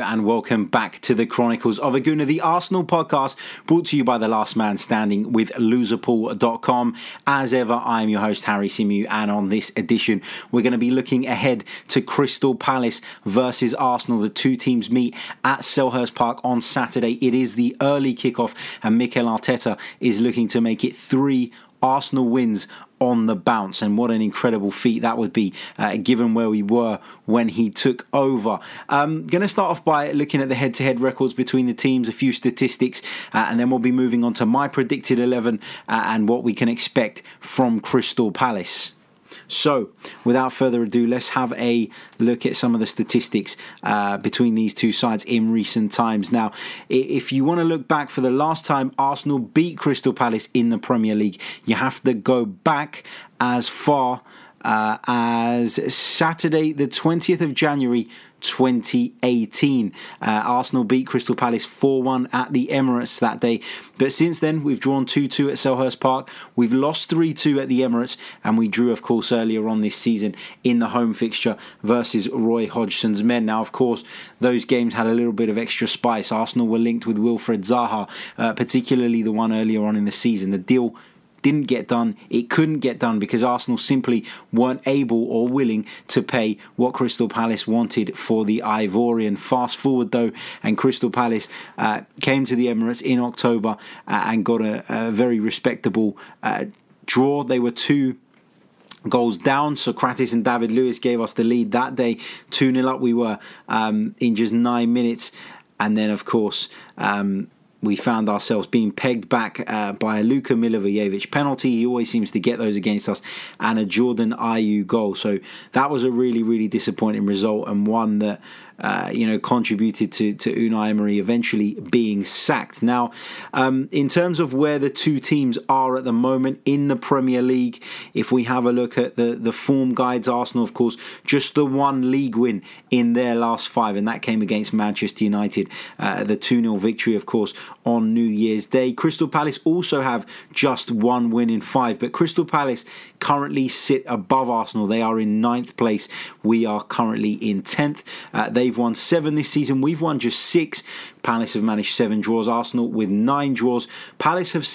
And welcome back to the Chronicles of a Gooner, the Arsenal podcast brought to you by The Last Man Standing with loserpool.com. As ever, I'm your host, Harry Symeou, and on this edition, we're going to be looking ahead to Crystal Palace versus Arsenal. The two teams meet at Selhurst Park on Saturday. It is the early kickoff, and Mikel Arteta is looking to make it three Arsenal wins on the bounce, and what an incredible feat that would be, uh, given where we were when he took over. I'm going to start off by looking at the head to head records between the teams, a few statistics, uh, and then we'll be moving on to my predicted 11 uh, and what we can expect from Crystal Palace. So, without further ado, let's have a look at some of the statistics uh, between these two sides in recent times. Now, if you want to look back for the last time Arsenal beat Crystal Palace in the Premier League, you have to go back as far uh, as Saturday, the 20th of January 2018. Uh, Arsenal beat Crystal Palace 4 1 at the Emirates that day. But since then, we've drawn 2 2 at Selhurst Park. We've lost 3 2 at the Emirates. And we drew, of course, earlier on this season in the home fixture versus Roy Hodgson's men. Now, of course, those games had a little bit of extra spice. Arsenal were linked with Wilfried Zaha, uh, particularly the one earlier on in the season. The deal didn't get done. It couldn't get done because Arsenal simply weren't able or willing to pay what Crystal Palace wanted for the Ivorian. Fast forward though, and Crystal Palace uh, came to the Emirates in October uh, and got a, a very respectable uh, draw. They were two goals down. Sokratis and David Luiz gave us the lead that day. 2 0 up we were um, in just nine minutes. And then, of course, um, we found ourselves being pegged back uh, by a Luka Milivojevic penalty. He always seems to get those against us, and a Jordan Ayew goal. So that was a really, really disappointing result, and one that uh, you know, contributed to, to Unai Emery eventually being sacked. Now, um, in terms of where the two teams are at the moment in the Premier League, if we have a look at the, the form guides, Arsenal, of course, just the one league win in their last five, and that came against Manchester United. Uh, the 2 0 victory, of course, on New Year's Day. Crystal Palace also have just one win in five, but Crystal Palace currently sit above Arsenal. They are in ninth place. We are currently in 10th. Uh, they They've won seven this season. We've won just six. Palace have managed seven draws. Arsenal with nine draws. Palace have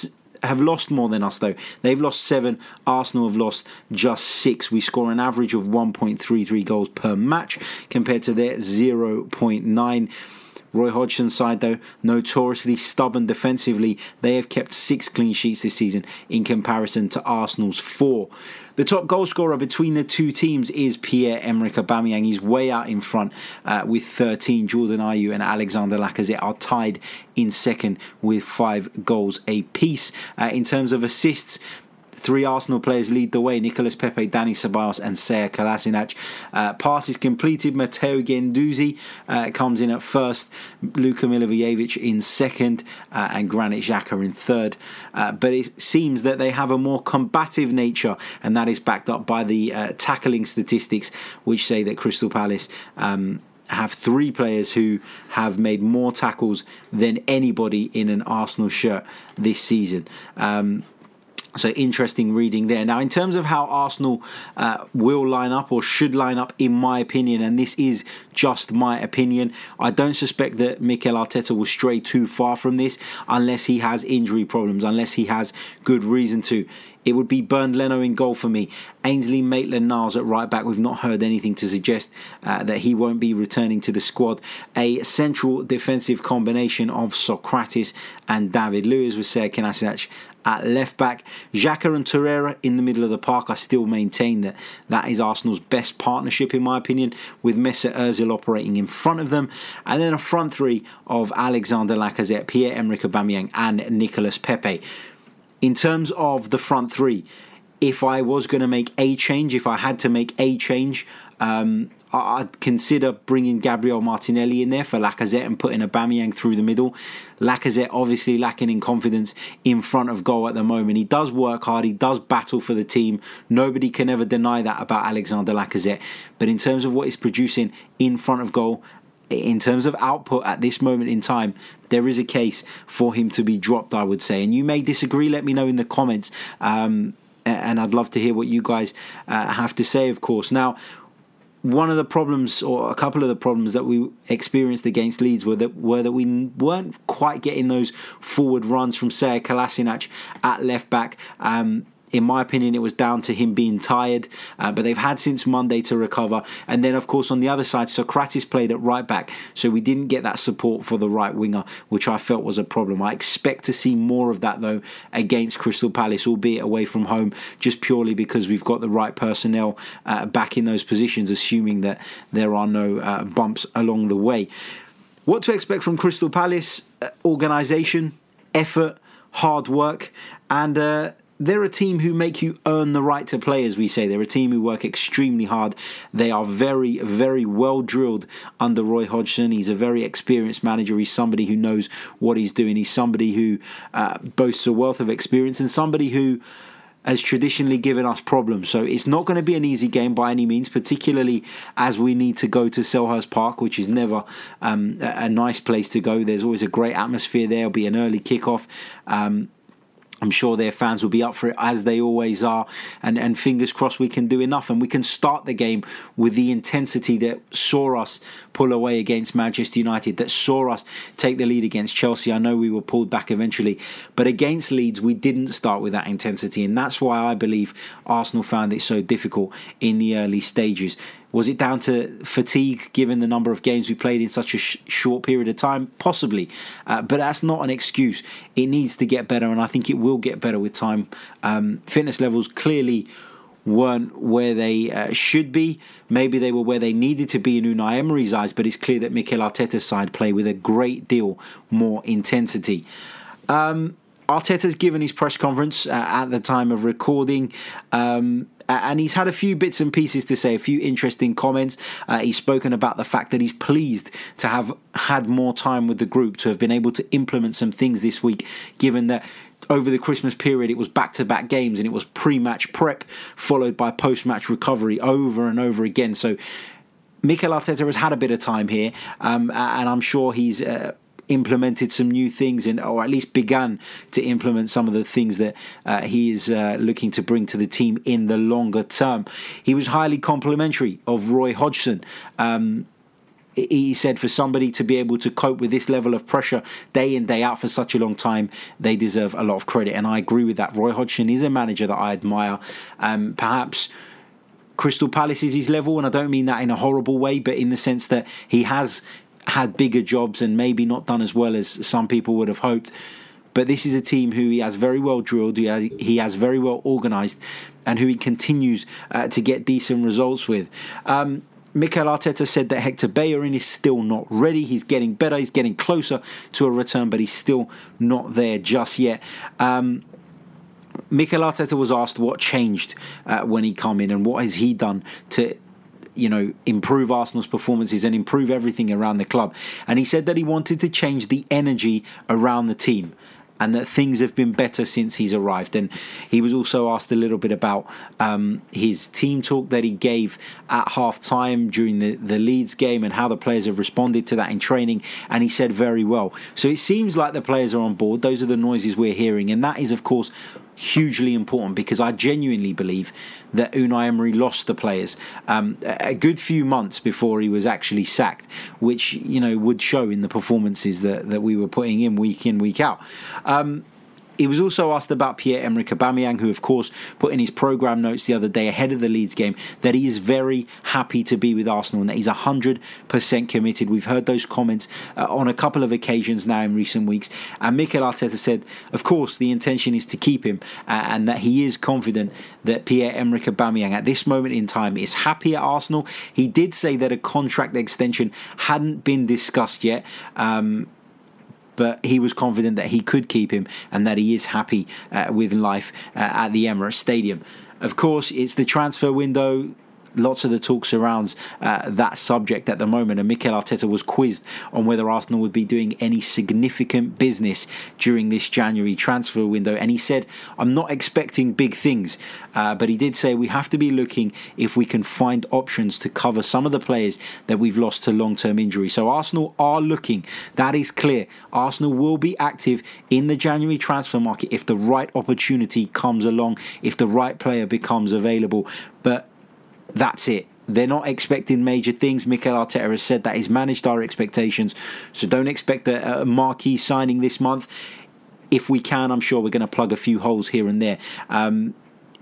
have lost more than us though. They've lost seven. Arsenal have lost just six. We score an average of 1.33 goals per match compared to their 0.9. Roy Hodgson's side, though, notoriously stubborn defensively, they have kept six clean sheets this season in comparison to Arsenal's four. The top goal scorer between the two teams is Pierre Emerick Aubameyang. He's way out in front uh, with 13. Jordan Ayew and Alexander Lacazette are tied in second with five goals apiece. Uh, in terms of assists, Three Arsenal players lead the way Nicolas Pepe, Dani Ceballos, and Sead Kolasinac. Uh, passes completed. Matteo Guendouzi uh, comes in at first, Luka Milivojevic in second, uh, and Granit Xhaka in third. Uh, but it seems that they have a more combative nature, and that is backed up by the uh, tackling statistics, which say that Crystal Palace. Um, have three players who have made more tackles than anybody in an Arsenal shirt this season. Um, so interesting reading there. Now, in terms of how Arsenal uh, will line up or should line up, in my opinion, and this is just my opinion, I don't suspect that Mikel Arteta will stray too far from this unless he has injury problems, unless he has good reason to. It would be Bernd Leno in goal for me. Ainsley Maitland Niles at right back. We've not heard anything to suggest uh, that he won't be returning to the squad. A central defensive combination of Sokratis and David Luiz with Sead Kolasinac at left back. Xhaka and Torreira in the middle of the park. I still maintain that that is Arsenal's best partnership, in my opinion, with Mesut Ozil operating in front of them. And then a front three of Alexander Lacazette, Pierre-Emerick Aubameyang and Nicolas Pepe. In terms of the front three, if I was going to make a change, if I had to make a change, um, I'd consider bringing Gabriel Martinelli in there for Lacazette and putting Aubameyang through the middle. Lacazette obviously lacking in confidence in front of goal at the moment. He does work hard. He does battle for the team. Nobody can ever deny that about Alexander Lacazette. But in terms of what he's producing in front of goal, in terms of output at this moment in time, there is a case for him to be dropped, I would say. And you may disagree. Let me know in the comments. Um, and I'd love to hear what you guys uh, have to say, of course. Now, one of the problems, or a couple of the problems that we experienced against Leeds, were that were that we weren't quite getting those forward runs from Sead Kolasinac at left back. Um, in my opinion, it was down to him being tired, uh, but they've had since Monday to recover. And then, of course, on the other side, Sokratis played at right back, so we didn't get that support for the right winger, which I felt was a problem. I expect to see more of that, though, against Crystal Palace, albeit away from home, just purely because we've got the right personnel uh, back in those positions, assuming that there are no uh, bumps along the way. What to expect from Crystal Palace? Uh, organisation, effort, hard work, and uh, they're a team who make you earn the right to play, as we say. They're a team who work extremely hard. They are very, very well drilled under Roy Hodgson. He's a very experienced manager. He's somebody who knows what he's doing. He's somebody who uh, boasts a wealth of experience and somebody who has traditionally given us problems. So it's not going to be an easy game by any means, particularly as we need to go to Selhurst Park, which is never um, a, nice place to go. There's always a great atmosphere there. It'll be an early kickoff. Um, I'm sure their fans will be up for it as they always are, and and fingers crossed we can do enough and we can start the game with the intensity that saw us pull away against Manchester United, that saw us take the lead against Chelsea. I know we were pulled back eventually, but against Leeds we didn't start with that intensity, and that's why I believe Arsenal found it so difficult in the early stages. Was it down to fatigue given the number of games we played in such a sh- short period of time? Possibly. Uh, but that's not an excuse. It needs to get better, and I think it will get better with time. Um, fitness levels clearly weren't where they uh, should be. Maybe they were where they needed to be in Unai Emery's eyes, but it's clear that Mikel Arteta's side play with a great deal more intensity. Um, Arteta's given his press conference uh, at the time of recording. Um, and he's had a few bits and pieces to say, a few interesting comments. Uh, he's spoken about the fact that he's pleased to have had more time with the group, to have been able to implement some things this week, given that over the Christmas period, it was back to back games and it was pre match prep followed by post match recovery over and over again. So, Mikel Arteta has had a bit of time here, um, and I'm sure he's. Uh, implemented some new things and or at least begun to implement some of the things that uh, he is uh, looking to bring to the team in the longer term. He was highly complimentary of Roy Hodgson. Um, he said for somebody to be able to cope with this level of pressure day in day out for such a long time they deserve a lot of credit and i agree with that roy hodgson is a manager that i admire um, perhaps crystal palace is his level and i don't mean that in a horrible way but in the sense that he has had bigger jobs and maybe not done as well as some people would have hoped. But this is a team who he has very well drilled, he has, he has very well organised, and who he continues uh, to get decent results with. Um, Mikel Arteta said that Hector Bellerin is still not ready. He's getting better, he's getting closer to a return, but he's still not there just yet. Um, Mikel Arteta was asked what changed uh, when he come in and what has he done to you know, improve Arsenal's performances and improve everything around the club. And he said that he wanted to change the energy around the team and that things have been better since he's arrived. And he was also asked a little bit about um, his team talk that he gave at half time during the, the Leeds game and how the players have responded to that in training. And he said very well. So it seems like the players are on board. Those are the noises we're hearing. And that is, of course, hugely important because I genuinely believe that Unai Emery lost the players um, a good few months before he was actually sacked, which you know would show in the performances that, that we were putting in week in week out. Um, he was also asked about Pierre Emerick Aubameyang, who, of course, put in his programme notes the other day ahead of the Leeds game that he is very happy to be with Arsenal and that he's 100% committed. We've heard those comments uh, on a couple of occasions now in recent weeks. And Mikel Arteta said, of course, the intention is to keep him uh, and that he is confident that Pierre Emerick Aubameyang at this moment in time is happy at Arsenal. He did say that a contract extension hadn't been discussed yet. Um, but he was confident that he could keep him and that he is happy uh, with life uh, at the Emirates Stadium. Of course, it's the transfer window lots of the talk surrounds uh, that subject at the moment. And Mikel Arteta was quizzed on whether Arsenal would be doing any significant business during this January transfer window. And he said, I'm not expecting big things. Uh, but he did say we have to be looking if we can find options to cover some of the players that we've lost to long term injury. So Arsenal are looking. That is clear. Arsenal will be active in the January transfer market if the right opportunity comes along, if the right player becomes available. But that's it. they're not expecting major things. Mikel Arteta has said that he's managed our expectations, so don't expect a, a marquee signing this month. If we can, I'm sure we're going to plug a few holes here and there. Um,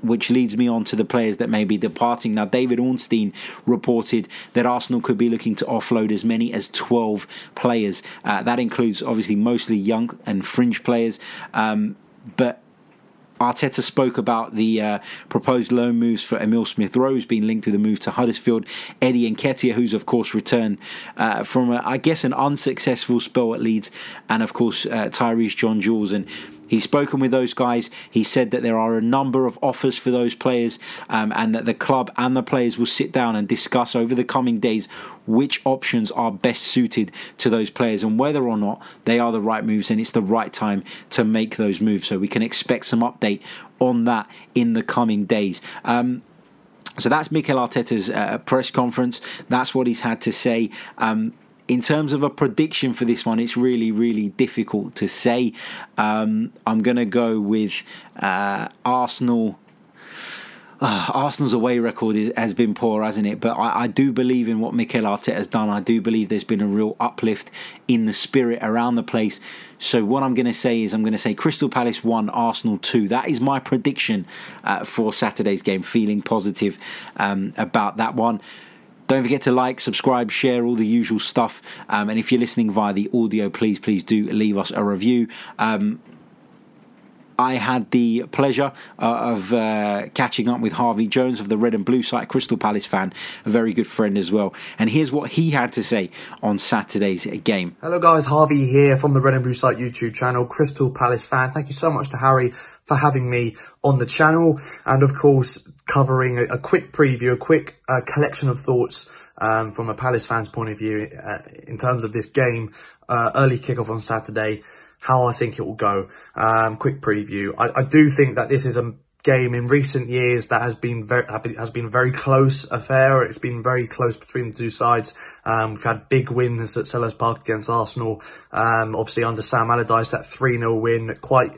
which leads me on to the players that may be departing. Now, David Ornstein reported that Arsenal could be looking to offload as many as 12 players. Uh, that includes obviously mostly young and fringe players, um, but Arteta spoke about the uh, proposed loan moves for Emil Smith Rowe, being linked with a move to Huddersfield. Eddie Nketiah, who's of course returned uh, from, a, I guess, an unsuccessful spell at Leeds, and of course uh, Tyreece John Jules. And He's spoken with those guys. He said that there are a number of offers for those players, um, and that the club and the players will sit down and discuss over the coming days which options are best suited to those players and whether or not they are the right moves and it's the right time to make those moves. So we can expect some update on that in the coming days. Um, so that's Mikel Arteta's uh, press conference. That's what he's had to say. Um, in terms of a prediction for this one, it's really, really difficult to say. Um, I'm going to go with uh, Arsenal. Uh, Arsenal's away record is, has been poor, hasn't it? But I, I, do believe in what Mikel Arteta has done. I do believe there's been a real uplift in the spirit around the place. So what I'm going to say is I'm going to say Crystal Palace 1, Arsenal 2. That is my prediction uh, for Saturday's game. Feeling positive um, about that one. Don't forget to like, subscribe, share all the usual stuff. Um, and if you're listening via the audio, please, please do leave us a review. Um, I had the pleasure uh, of uh, catching up with Harvey Jones of the Red and Blue site, Crystal Palace fan, a very good friend as well. And here's what he had to say on Saturday's game. Hello, guys. Harvey here from the Red and Blue site YouTube channel, Crystal Palace fan. Thank you so much to Harry for having me on the channel and of course covering a, a quick preview, a quick uh, collection of thoughts um, from a Palace fan's point of view uh, in terms of this game, uh, early kickoff on Saturday, how I think it will go. Um, quick preview. I, I, do think that this is a game in recent years that has been very has been a very close affair. It's been very close between the two sides. Um, we've had big wins at Selhurst Park against Arsenal. Um, obviously under Sam Allardyce, that 3-0 win, quite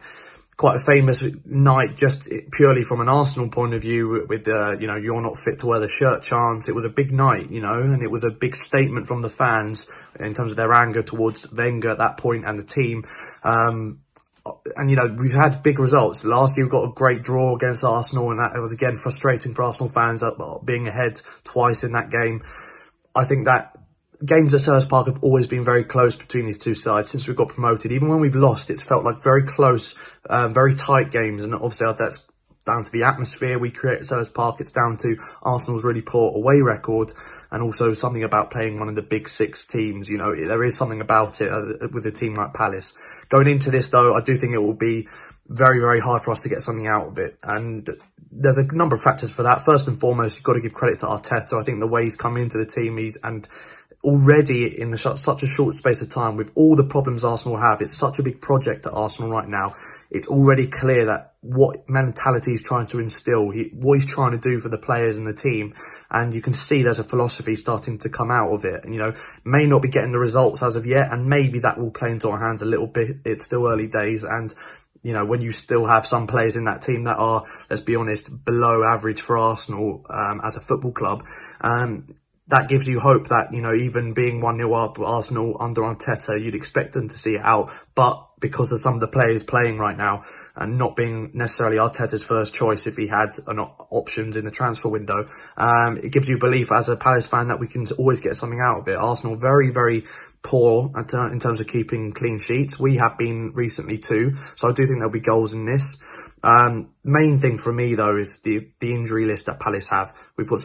quite a famous night just purely from an Arsenal point of view with the, you know, you're not fit to wear the shirt chance. It was a big night, you know, and it was a big statement from the fans in terms of their anger towards Wenger at that point and the team. Um, and you know we've had big results. Last year we got a great draw against Arsenal, and that was again frustrating for Arsenal fans being ahead twice in that game. I think that games at Selhurst Park have always been very close between these two sides since we got promoted. Even when we've lost, it's felt like very close um, very tight games, and obviously that's down to the atmosphere we create at Selhurst Park. It's down to Arsenal's really poor away record, and also something about playing one of the big six teams. You know, there is something about it uh, with a team like Palace. Going into this, though, I do think it will be very, very hard for us to get something out of it. And there's a number of factors for that. First and foremost, you've got to give credit to Arteta. I think the way he's come into the team, he's and already in the, such a short space of time with all the problems Arsenal have. It's such a big project at Arsenal right now it's already clear that what mentality he's trying to instill, he, what he's trying to do for the players and the team. And you can see there's a philosophy starting to come out of it. And, you know, may not be getting the results as of yet. And maybe that will play into our hands a little bit. It's still early days. And, you know, when you still have some players in that team that are, let's be honest, below average for Arsenal, um, as a football club, um, that gives you hope that, you know, even being 1-0 up Arsenal under Arteta, you'd expect them to see it out. But because of some of the players playing right now and not being necessarily Arteta's first choice if he had an options in the transfer window, um, it gives you belief as a Palace fan that we can always get something out of it. Arsenal very, very poor uh, in terms of keeping clean sheets. We have been recently too. So I do think there'll be goals in this. Um, main thing for me though is the the injury list that Palace have. We've got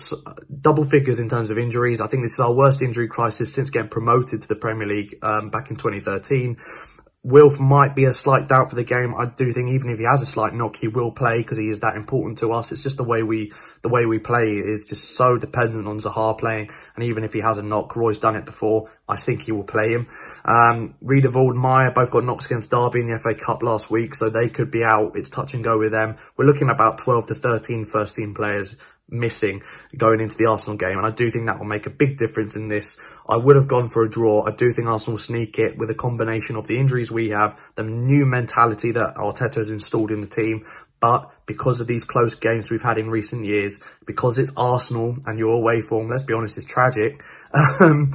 double figures in terms of injuries. I think this is our worst injury crisis since getting promoted to the Premier League um, back in 2013. Wilf might be a slight doubt for the game. I do think even if he has a slight knock, he will play because he is that important to us. It's just the way we the way we play is just so dependent on Zaha playing. And even if he has a knock, Roy's done it before. I think he will play him. Um, Riedewald and Meyer both got knocks against Derby in the FA Cup last week, so they could be out. It's touch and go with them. We're looking about 12 to 13 first team players missing going into the Arsenal game. And I do think that will make a big difference in this. I would have gone for a draw. I do think Arsenal sneak it with a combination of the injuries we have, the new mentality that Arteta has installed in the team. But because of these close games we've had in recent years, because it's Arsenal and your away form, let's be honest, is tragic. Um,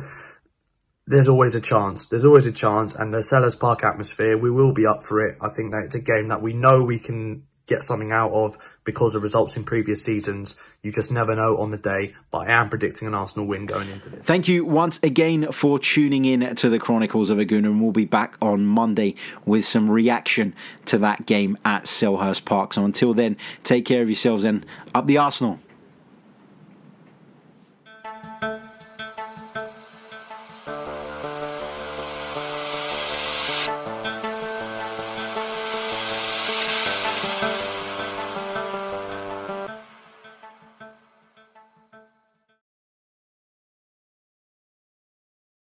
there's always a chance. There's always a chance. And the Selhurst Park atmosphere, we will be up for it. I think that it's a game that we know we can get something out of because of results in previous seasons. You just never know on the day, but I am predicting an Arsenal win going into this. Thank you once again for tuning in to the Chronicles of a Gooner, and we'll be back on Monday with some reaction to that game at Selhurst Park. So until then, take care of yourselves and up the Arsenal.